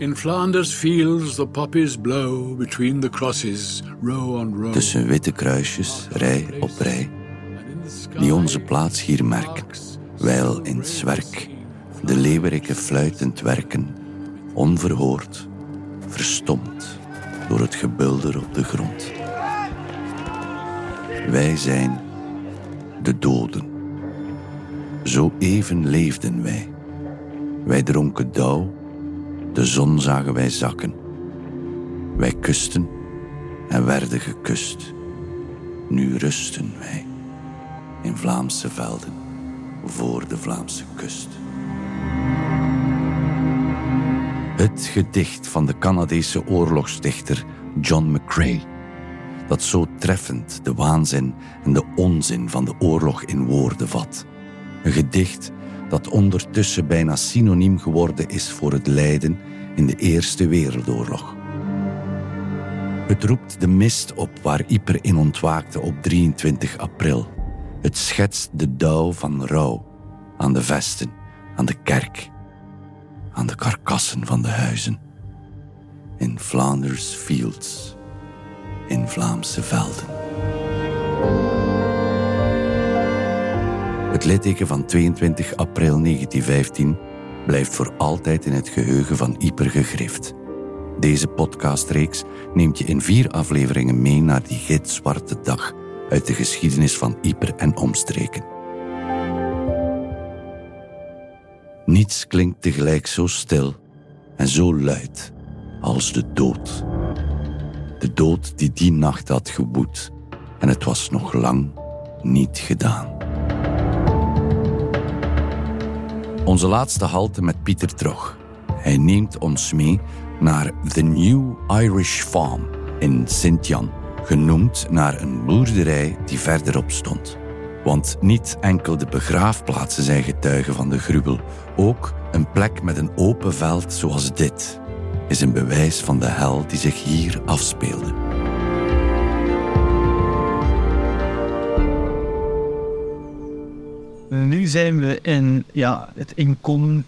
In Flanders fields the poppies blow between the crosses, row on row. Tussen witte kruisjes, rij op rij, die onze plaats hier merken, wijl in zwerk de leeuweriken fluitend werken, onverhoord, verstomd door het gebulder op de grond. Wij zijn de doden. Zo even leefden wij. Wij dronken dauw, de zon zagen wij zakken. Wij kusten en werden gekust. Nu rusten wij in Vlaamse velden voor de Vlaamse kust. Het gedicht van de Canadese oorlogsdichter John McCrae, dat zo treffend de waanzin en de onzin van de oorlog in woorden vat. Een gedicht dat ondertussen bijna synoniem geworden is voor het lijden in de Eerste Wereldoorlog. Het roept de mist op waar Yper in ontwaakte op 23 april. Het schetst de dauw van rouw aan de vesten, aan de kerk, aan de karkassen van de huizen. In Flanders fields, in Vlaamse velden. Het litteken van 22 april 1915 blijft voor altijd in het geheugen van Yper gegrift. Deze podcastreeks neemt je in vier afleveringen mee naar die gitzwarte dag uit de geschiedenis van Yper en omstreken. Niets klinkt tegelijk zo stil en zo luid als de dood. De dood die die nacht had gewoed en het was nog lang niet gedaan. Onze laatste halte met Pieter Trog. Hij neemt ons mee naar The New Irish Farm in Sint-Jan, genoemd naar een boerderij die verderop stond. Want niet enkel de begraafplaatsen zijn getuigen van de gruwel, ook een plek met een open veld zoals dit is een bewijs van de hel die zich hier afspeelde. Nu zijn we in ja, het Incon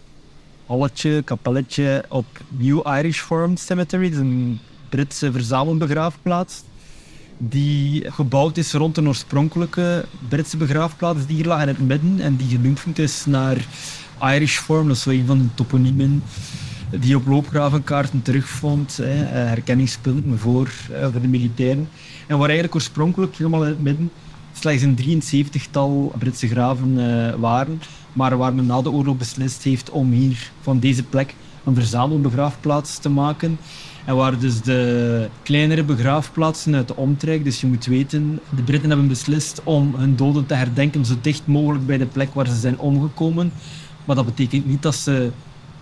halletje, kapelletje op New Irish Farm Cemetery. Dat is een Britse verzamelbegraafplaats die gebouwd is rond een oorspronkelijke Britse begraafplaats die hier lag in het midden en die genoemd is naar Irish Farm. Dat is wel een van de toponiemen die op loopgravenkaarten terugvond. Hè, herkenningspunten voor, eh, voor de militairen. En waar eigenlijk oorspronkelijk helemaal in het midden slechts een 73-tal Britse graven uh, waren, maar waar men na de oorlog beslist heeft om hier van deze plek een verzamelbegraafplaats te maken. En waar dus de kleinere begraafplaatsen uit de omtrek, dus je moet weten, de Britten hebben beslist om hun doden te herdenken zo dicht mogelijk bij de plek waar ze zijn omgekomen. Maar dat betekent niet dat ze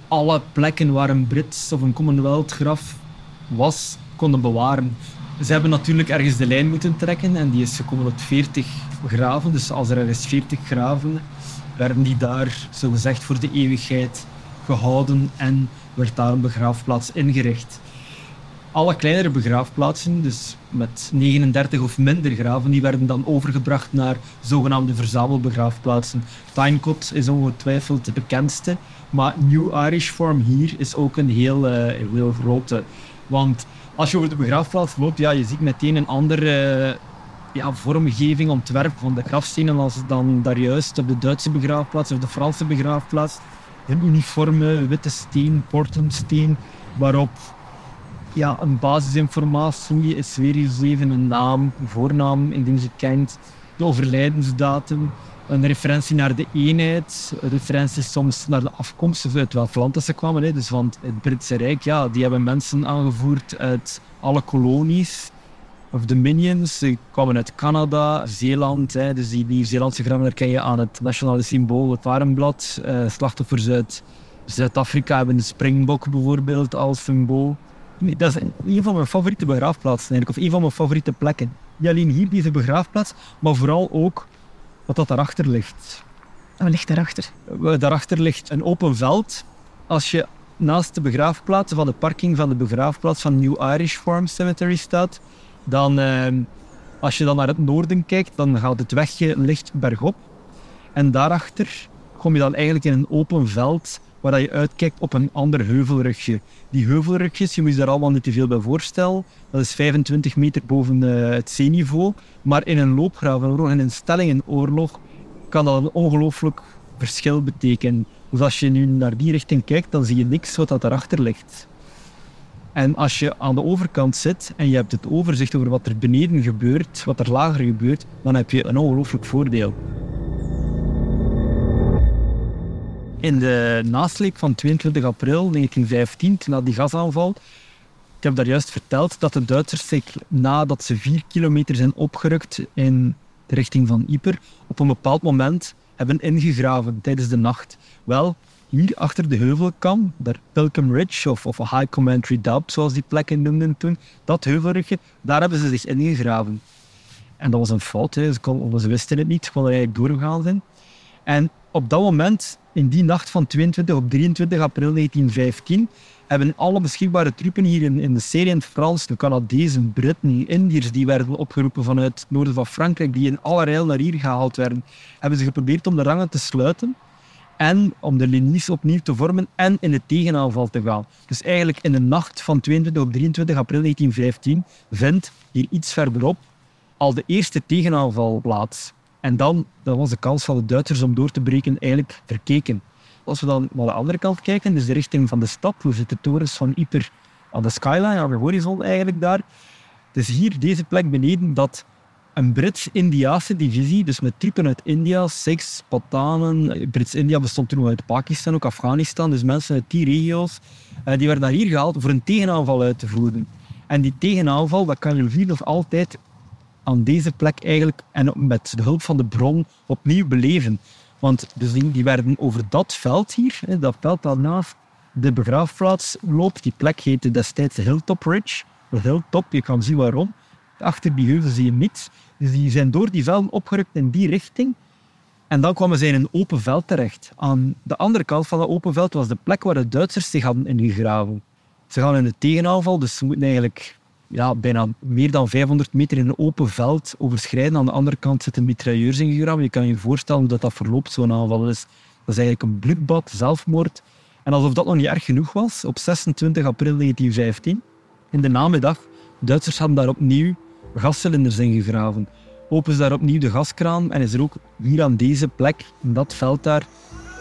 alle plekken waar een Brits of een Commonwealth graf was, konden bewaren. Ze hebben natuurlijk ergens de lijn moeten trekken en die is gekomen op 40 graven. Dus als er ergens 40 graven, werden die daar zogezegd voor de eeuwigheid gehouden en werd daar een begraafplaats ingericht. Alle kleinere begraafplaatsen, dus met 39 of minder graven, die werden dan overgebracht naar zogenaamde verzamelbegraafplaatsen. Tynecott is ongetwijfeld de bekendste, maar New Irish Farm hier is ook een heel, uh, heel grote. Want als je over de begraafplaats loopt, ja, je ziet meteen een andere ja, vormgeving, ontwerp van de grafstenen als dan daar juist op de Duitse begraafplaats of de Franse begraafplaats. Een uniforme witte steen, portensteen, waarop ja, een basisinformatie is weergegeven, een naam, een voornaam, indien ze kent, de overlijdensdatum, een referentie naar de eenheid, referenties soms naar de afkomst, uit welk land ze kwamen. Hè. Dus van het Britse Rijk, ja, die hebben mensen aangevoerd uit alle kolonies of dominions. Ze kwamen uit Canada, Zeeland. Hè. Dus die Nieuw-Zeelandse graven herken je aan het nationale symbool, het warenblad. Uh, slachtoffers uit Zuid-Afrika hebben de springbok bijvoorbeeld als symbool. Dat is een van mijn favoriete begraafplaatsen eigenlijk, of een van mijn favoriete plekken. Niet alleen hier, deze begraafplaats, maar vooral ook wat dat daarachter ligt. Wat ligt daarachter? Daarachter ligt een open veld. Als je naast de begraafplaats, van de parking van de begraafplaats van New Irish Farm Cemetery staat, dan, eh, als je dan naar het noorden kijkt, dan gaat het wegje licht bergop. En daarachter kom je dan eigenlijk in een open veld waar je uitkijkt op een ander heuvelrugje. Die heuvelrugjes, je moet je daar allemaal niet te veel bij voorstellen. Dat is 25 meter boven eh, het zeeniveau. Maar in een loopgravenoorlog, in een stellingenoorlog, kan dat een ongelooflijk verschil betekenen. Dus als je nu naar die richting kijkt, dan zie je niks wat dat daarachter ligt. En als je aan de overkant zit en je hebt het overzicht over wat er beneden gebeurt, wat er lager gebeurt, dan heb je een ongelooflijk voordeel. In de nasleep van 22 april 1915, na die gasaanval, ik heb daar juist verteld dat de Duitsers zich nadat ze vier kilometer zijn opgerukt in de richting van Ypres, op een bepaald moment hebben ingegraven tijdens de nacht. Wel, hier achter de heuvelkam, daar Pilcum Ridge of, of High Command Redoubt, zoals die plekken noemden toen, dat heuvelrugje, daar hebben ze zich ingegraven. En dat was een fout, hè. Ze wisten het niet, ze konden eigenlijk doorgaan zijn. En op dat moment, in die nacht van 22 op 23 april 1915, hebben alle beschikbare troepen hier in, in de serie in Frans, de Canadezen, Britten, Indiërs, die werden opgeroepen vanuit het noorden van Frankrijk, die in alle naar hier gehaald werden, hebben ze geprobeerd om de rangen te sluiten en om de linies opnieuw te vormen en in de tegenaanval te gaan. Dus eigenlijk in de nacht van 22 op 23 april 1915 vindt hier iets verderop al de eerste tegenaanval plaats. En dan, dan was de kans van de Duitsers om door te breken eigenlijk verkeken. Als we dan naar de andere kant kijken, dus de richting van de stad, hoe zitten de torens van Yper aan de skyline, aan de horizon eigenlijk daar. Het is hier, deze plek beneden, dat een Brits-Indiaanse divisie, dus met troepen uit India, Sikhs, Patanen. Brits-India bestond toen uit Pakistan, ook Afghanistan, dus mensen uit die regio's, eh, die werden naar hier gehaald voor een tegenaanval uit te voeren. En die tegenaanval, dat kan je nog altijd aan deze plek eigenlijk en met de hulp van de bron opnieuw beleven. Want dus die, die werden over dat veld hier, dat veld dat naast de begraafplaats loopt, die plek heette destijds Hilltop Ridge. Hilltop, je kan zien waarom. Achter die heuvel zie je niets. Dus die zijn door die velden opgerukt in die richting. En dan kwamen zij in een open veld terecht. Aan de andere kant van dat open veld was de plek waar de Duitsers zich hadden ingegraven. Ze gaan in de tegenaanval, dus ze moeten eigenlijk ja, bijna meer dan 500 meter in een open veld overschrijden. Aan de andere kant zitten mitrailleurs ingegraven. Je kan je voorstellen hoe dat, dat verloopt, zo'n aanval. Dus dat is eigenlijk een bloedbad, zelfmoord. En alsof dat nog niet erg genoeg was, op 26 april 1915, in de namiddag, Duitsers hadden daar opnieuw gascilinders ingegraven. Open ze daar opnieuw de gaskraan en is er ook hier aan deze plek, in dat veld daar,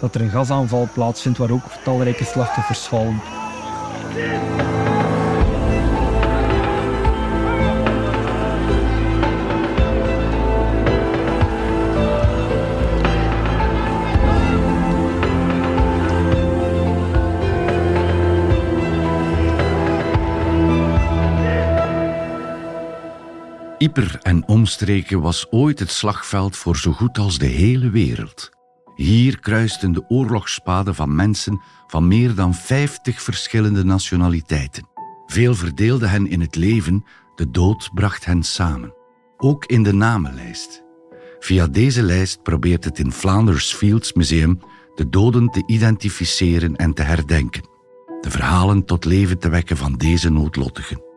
dat er een gasaanval plaatsvindt waar ook talrijke slachtoffers vallen. Yper en omstreken was ooit het slagveld voor zo goed als de hele wereld. Hier kruisten de oorlogsspaden van mensen van meer dan 50 verschillende nationaliteiten. Veel verdeelden hen in het leven, de dood bracht hen samen. Ook in de namenlijst. Via deze lijst probeert het in Flanders Fields Museum de doden te identificeren en te herdenken. De verhalen tot leven te wekken van deze noodlottigen.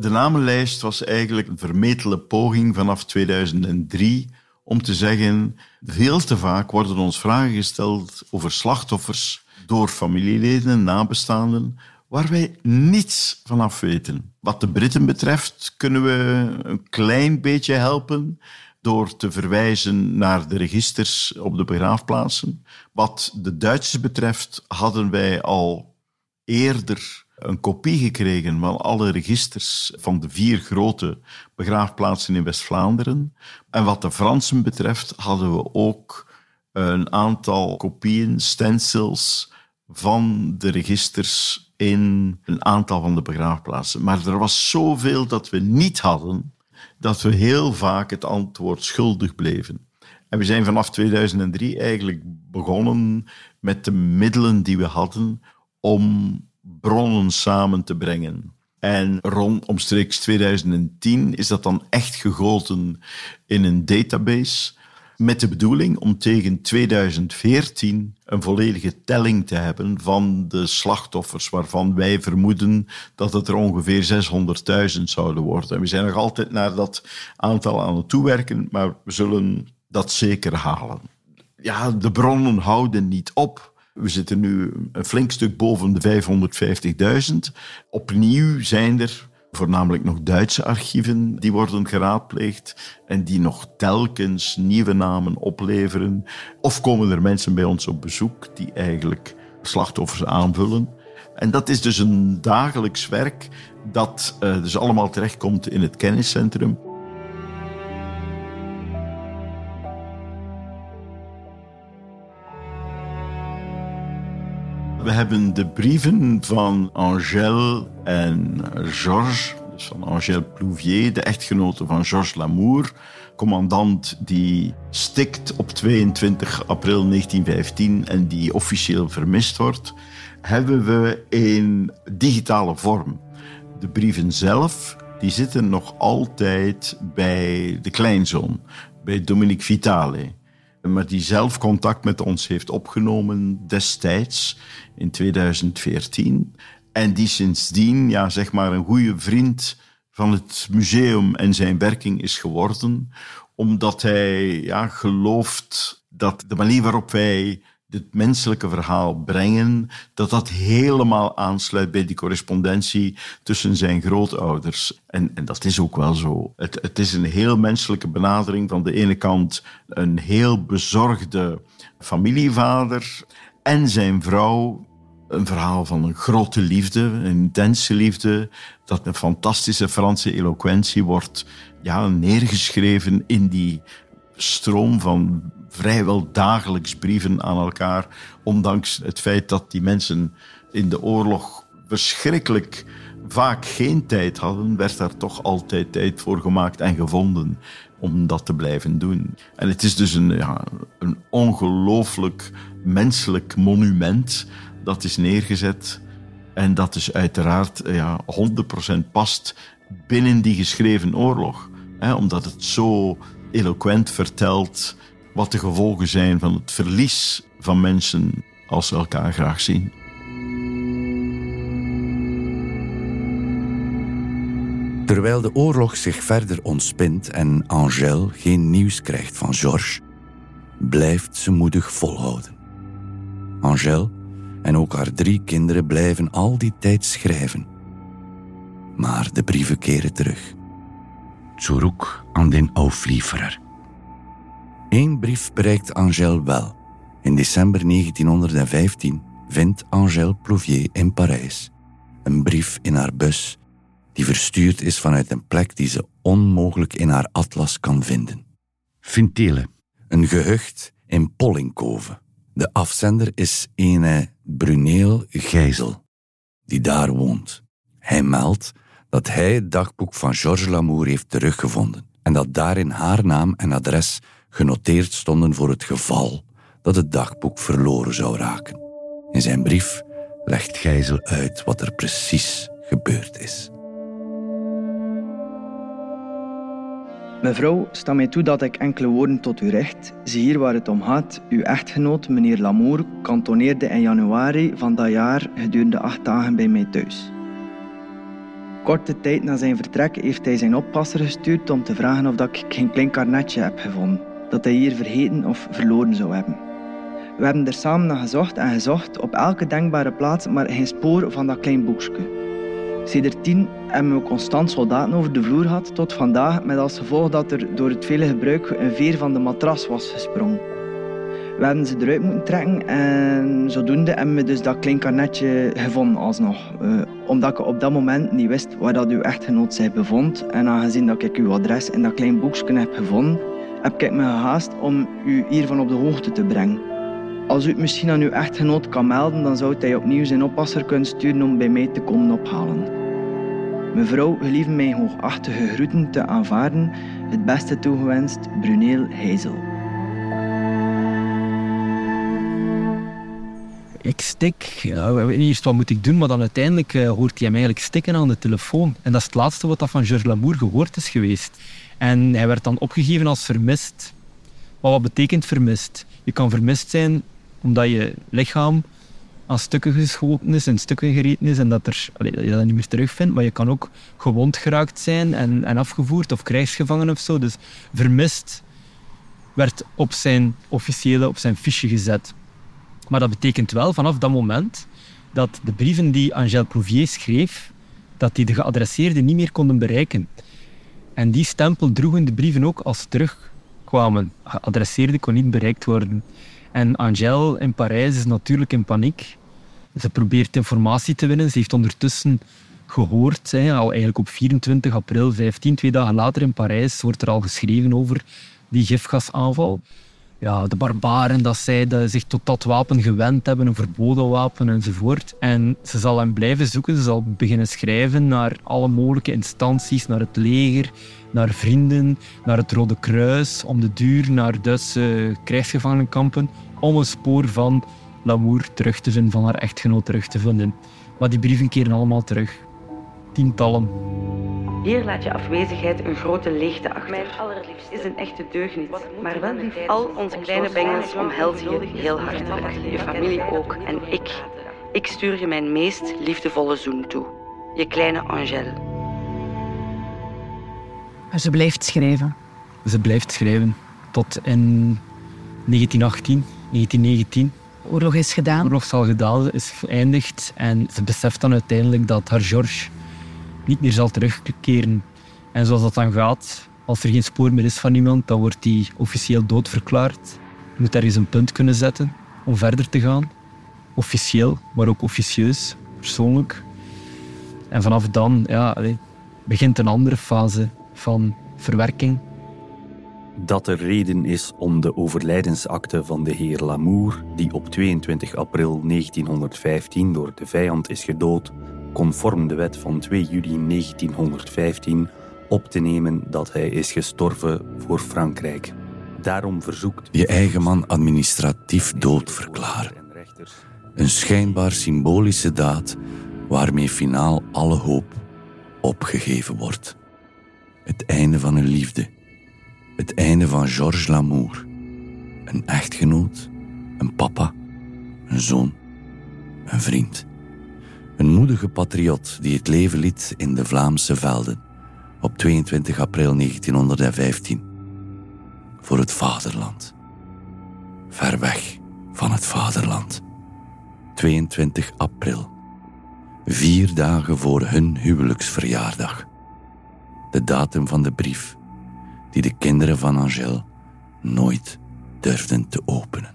De namenlijst was eigenlijk een vermetele poging vanaf 2003 om te zeggen, veel te vaak worden ons vragen gesteld over slachtoffers door familieleden en nabestaanden waar wij niets van af weten. Wat de Britten betreft kunnen we een klein beetje helpen door te verwijzen naar de registers op de begraafplaatsen. Wat de Duitsers betreft hadden wij al eerder een kopie gekregen van alle registers van de vier grote begraafplaatsen in West-Vlaanderen. En wat de Fransen betreft hadden we ook een aantal kopieën, stencils, van de registers in een aantal van de begraafplaatsen. Maar er was zoveel dat we niet hadden, dat we heel vaak het antwoord schuldig bleven. En we zijn vanaf 2003 eigenlijk begonnen met de middelen die we hadden om bronnen samen te brengen. En rond omstreeks 2010 is dat dan echt gegoten in een database met de bedoeling om tegen 2014 een volledige telling te hebben van de slachtoffers, waarvan wij vermoeden dat het er ongeveer 600.000 zouden worden. we zijn nog altijd naar dat aantal aan het toewerken, maar we zullen dat zeker halen. ja, de bronnen houden niet op. We zitten nu een flink stuk boven de 550.000. Opnieuw zijn er voornamelijk nog Duitse archieven die worden geraadpleegd en die nog telkens nieuwe namen opleveren. Of komen er mensen bij ons op bezoek die eigenlijk slachtoffers aanvullen. En dat is dus een dagelijks werk dat uh, dus allemaal terechtkomt in het kenniscentrum. We hebben de brieven van Angèle en Georges, dus van Angèle Plouvier, de echtgenote van Georges Lamour, commandant die stikt op 22 april 1915 en die officieel vermist wordt, hebben we in digitale vorm. De brieven zelf die zitten nog altijd bij de kleinzoon, bij Dominique Vitale maar die zelf contact met ons heeft opgenomen destijds in 2014. En die sindsdien ja, zeg maar een goede vriend van het museum en zijn werking is geworden, omdat hij ja, gelooft dat de manier waarop wij dit menselijke verhaal brengen, dat dat helemaal aansluit bij die correspondentie tussen zijn grootouders. En, en dat is ook wel zo. Het, het is een heel menselijke benadering. Van de ene kant een heel bezorgde familievader en zijn vrouw. Een verhaal van een grote liefde, een intense liefde, dat een fantastische Franse eloquentie wordt ja, neergeschreven in die stroom van vrijwel dagelijks brieven aan elkaar. Ondanks het feit dat die mensen in de oorlog verschrikkelijk vaak geen tijd hadden, werd daar toch altijd tijd voor gemaakt en gevonden om dat te blijven doen. En het is dus een, ja, een ongelooflijk menselijk monument dat is neergezet en dat is uiteraard ja, 100% past binnen die geschreven oorlog. Omdat het zo eloquent vertelt wat de gevolgen zijn van het verlies van mensen als ze elkaar graag zien. Terwijl de oorlog zich verder ontspint en Angèle geen nieuws krijgt van Georges, blijft ze moedig volhouden. Angèle en ook haar drie kinderen blijven al die tijd schrijven. Maar de brieven keren terug. Zurück an den Auflieferer. Eén brief bereikt Angèle wel. In december 1915 vindt Angèle Plouvier in Parijs een brief in haar bus die verstuurd is vanuit een plek die ze onmogelijk in haar atlas kan vinden. Vintele, een gehucht in Pollingkoven. De afzender is een Bruneel Gijzel, die daar woont. Hij meldt dat hij het dagboek van Georges Lamour heeft teruggevonden en dat daarin haar naam en adres genoteerd stonden voor het geval dat het dagboek verloren zou raken. In zijn brief legt Gijzel uit wat er precies gebeurd is. Mevrouw, sta mij toe dat ik enkele woorden tot u richt. Zie hier waar het om gaat. Uw echtgenoot, meneer Lamour, kantoneerde in januari van dat jaar gedurende acht dagen bij mij thuis. Korte tijd na zijn vertrek heeft hij zijn oppasser gestuurd om te vragen of ik geen klein karnetje heb gevonden dat hij hier vergeten of verloren zou hebben. We hebben er samen naar gezocht en gezocht op elke denkbare plaats, maar geen spoor van dat klein boekje. tien hebben we constant soldaten over de vloer gehad, tot vandaag, met als gevolg dat er door het vele gebruik een veer van de matras was gesprongen. We hebben ze eruit moeten trekken en zodoende hebben we dus dat klein karnetje gevonden alsnog. Uh, omdat ik op dat moment niet wist waar dat uw echtgenoot zich bevond en aangezien dat ik uw adres in dat klein boekje heb gevonden, heb ik me gehaast om u hiervan op de hoogte te brengen. Als u het misschien aan uw echtgenoot kan melden, dan zou hij opnieuw zijn oppasser kunnen sturen om bij mij te komen ophalen. Mevrouw, gelieve mij hoogachtige groeten te aanvaarden. Het beste toegewenst, Bruneel Heizel. Ik stik, ja, eerst wat moet ik doen, maar dan uiteindelijk uh, hoort hij hem eigenlijk stikken aan de telefoon. En dat is het laatste wat dat van Georges Lamour gehoord is geweest. En hij werd dan opgegeven als vermist. Maar wat betekent vermist? Je kan vermist zijn omdat je lichaam aan stukken geschoten is en stukken gereten is en dat, er, dat je dat niet meer terugvindt. Maar je kan ook gewond geraakt zijn en, en afgevoerd of krijgsgevangen of zo. Dus vermist werd op zijn officiële, op zijn fiche gezet. Maar dat betekent wel vanaf dat moment dat de brieven die Angèle Prouvier schreef, dat die de geadresseerden niet meer konden bereiken. En die stempel droegen de brieven ook als terugkwamen. Geadresseerde kon niet bereikt worden. En Angèle in Parijs is natuurlijk in paniek. Ze probeert informatie te winnen. Ze heeft ondertussen gehoord, hè, al eigenlijk op 24 april, 15, twee dagen later in Parijs, wordt er al geschreven over die gifgasaanval. Ja, de barbaren, dat zij zich tot dat wapen gewend hebben, een verboden wapen enzovoort. En ze zal hem blijven zoeken. Ze zal beginnen schrijven naar alle mogelijke instanties, naar het leger, naar vrienden, naar het Rode Kruis, om de duur naar Duitse krijgsgevangenenkampen, om een spoor van Lamour terug te vinden, van haar echtgenoot terug te vinden. Maar die brieven keren allemaal terug. Tientallen. Hier laat je afwezigheid een grote leegte achter. Mijn allerliefste is een echte deugniet, maar wel lief. Al onze kleine bengels omhelzen je heel hartelijk. Je familie ook en ik. Ik stuur je mijn meest liefdevolle zoen toe. Je kleine Angèle. Maar ze blijft schrijven. Ze blijft schrijven tot in 1918, 1919. De oorlog is gedaan. Oorlog is al gedaan, is geëindigd. En ze beseft dan uiteindelijk dat haar George niet meer zal terugkeren. En zoals dat dan gaat, als er geen spoor meer is van iemand, dan wordt hij officieel doodverklaard. Je moet ergens een punt kunnen zetten om verder te gaan. Officieel, maar ook officieus, persoonlijk. En vanaf dan ja, begint een andere fase van verwerking. Dat er reden is om de overlijdensakte van de heer Lamour, die op 22 april 1915 door de vijand is gedood, conform de wet van 2 juli 1915 op te nemen dat hij is gestorven voor Frankrijk. Daarom verzoekt je eigen man administratief dood verklaren. Een schijnbaar symbolische daad waarmee finaal alle hoop opgegeven wordt. Het einde van een liefde. Het einde van Georges Lamour. Een echtgenoot, een papa, een zoon, een vriend. Een moedige patriot die het leven liet in de Vlaamse velden op 22 april 1915. Voor het vaderland. Ver weg van het vaderland. 22 april. Vier dagen voor hun huwelijksverjaardag. De datum van de brief die de kinderen van Angèle nooit durfden te openen.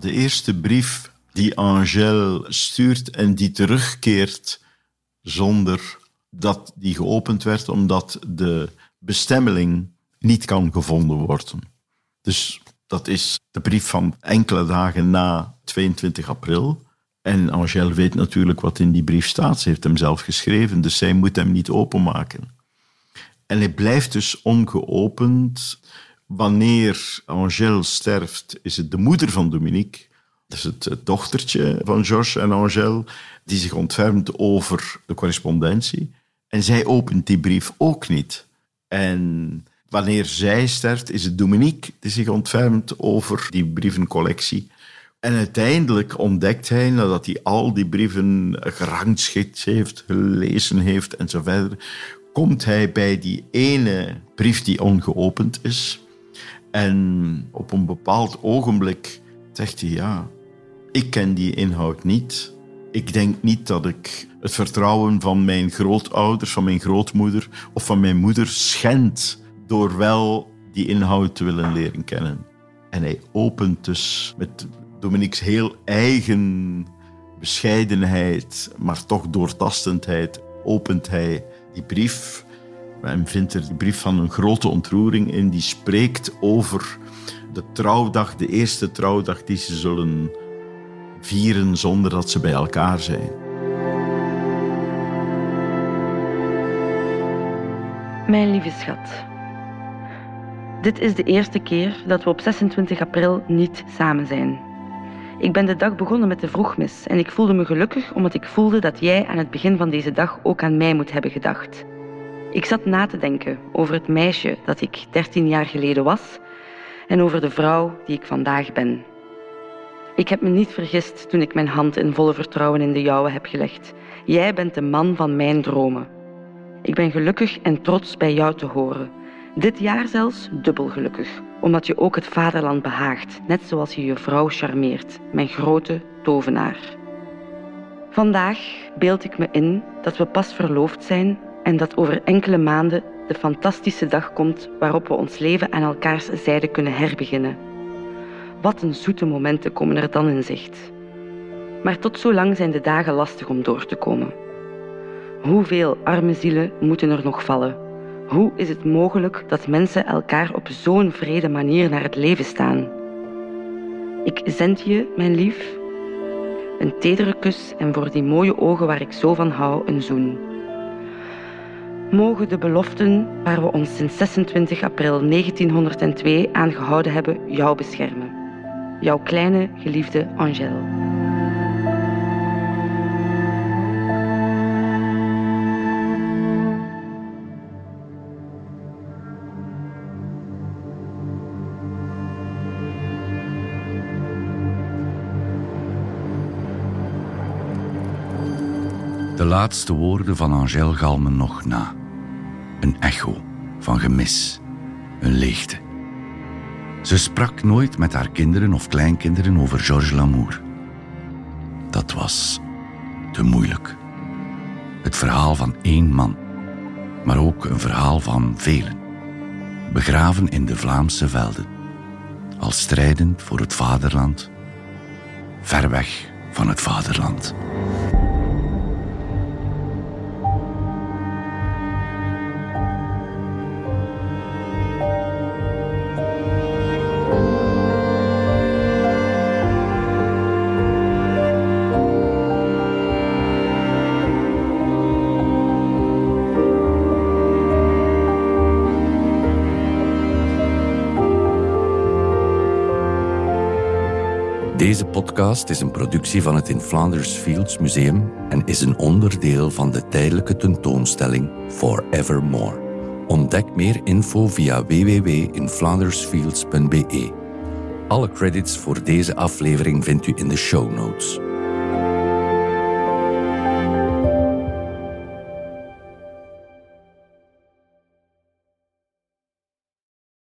De eerste brief die Angèle stuurt en die terugkeert zonder dat die geopend werd, omdat de bestemmeling niet kan gevonden worden. Dus dat is de brief van enkele dagen na 22 april. En Angèle weet natuurlijk wat in die brief staat. Ze heeft hem zelf geschreven, dus zij moet hem niet openmaken. En hij blijft dus ongeopend. Wanneer Angèle sterft, is het de moeder van Dominique, dus het, dochtertje van Georges en Angèle, die zich ontfermt over de correspondentie. En zij opent die brief ook niet. En wanneer zij sterft, is het Dominique die zich ontfermt over die brievencollectie. En uiteindelijk ontdekt hij, nadat hij al die brieven gerangschikt heeft, gelezen heeft en zo verder, komt hij bij die ene brief die ongeopend is. En op een bepaald ogenblik zegt hij, ja, ik ken die inhoud niet. Ik denk niet dat ik het vertrouwen van mijn grootouders, van mijn grootmoeder of van mijn moeder schend door wel die inhoud te willen leren kennen. En hij opent dus met Dominique's heel eigen bescheidenheid, maar toch doortastendheid, opent hij die brief. En vindt er die brief van een grote ontroering in, die spreekt over de trouwdag, de eerste trouwdag die ze zullen vieren zonder dat ze bij elkaar zijn. Mijn lieve schat, dit is de eerste keer dat we op 26 april niet samen zijn. Ik ben de dag begonnen met de vroegmis en ik voelde me gelukkig omdat ik voelde dat jij aan het begin van deze dag ook aan mij moet hebben gedacht. Ik zat na te denken over het meisje dat ik 13 jaar geleden was en over de vrouw die ik vandaag ben. Ik heb me niet vergist toen ik mijn hand in volle vertrouwen in de jouwe heb gelegd. Jij bent de man van mijn dromen. Ik ben gelukkig en trots bij jou te horen. Dit jaar zelfs dubbel gelukkig, omdat je ook het vaderland behaagt, net zoals je je vrouw charmeert, mijn grote tovenaar. Vandaag beeld ik me in dat we pas verloofd zijn en dat over enkele maanden de fantastische dag komt waarop we ons leven aan elkaars zijde kunnen herbeginnen. Wat een zoete momenten komen er dan in zicht. Maar tot zo lang zijn de dagen lastig om door te komen. Hoeveel arme zielen moeten er nog vallen? Hoe is het mogelijk dat mensen elkaar op zo'n vrede manier naar het leven staan? Ik zend je, mijn lief, een tedere kus en voor die mooie ogen waar ik zo van hou, een zoen. Mogen de beloften waar we ons sinds 26 april 1902 aan gehouden hebben jou beschermen. Jouw kleine geliefde Angèle. De laatste woorden van Angèle galmen nog na. Een echo van gemis, een leegte. Ze sprak nooit met haar kinderen of kleinkinderen over Georges Lamour. Dat was te moeilijk. Het verhaal van één man, maar ook een verhaal van velen. Begraven in de Vlaamse velden, al strijdend voor het vaderland, ver weg van het vaderland. Deze podcast is een productie van het In Flanders Fields Museum en is een onderdeel van de tijdelijke tentoonstelling Forevermore. Ontdek meer info via www.inflandersfields.be. Alle credits voor deze aflevering vindt u in de show notes.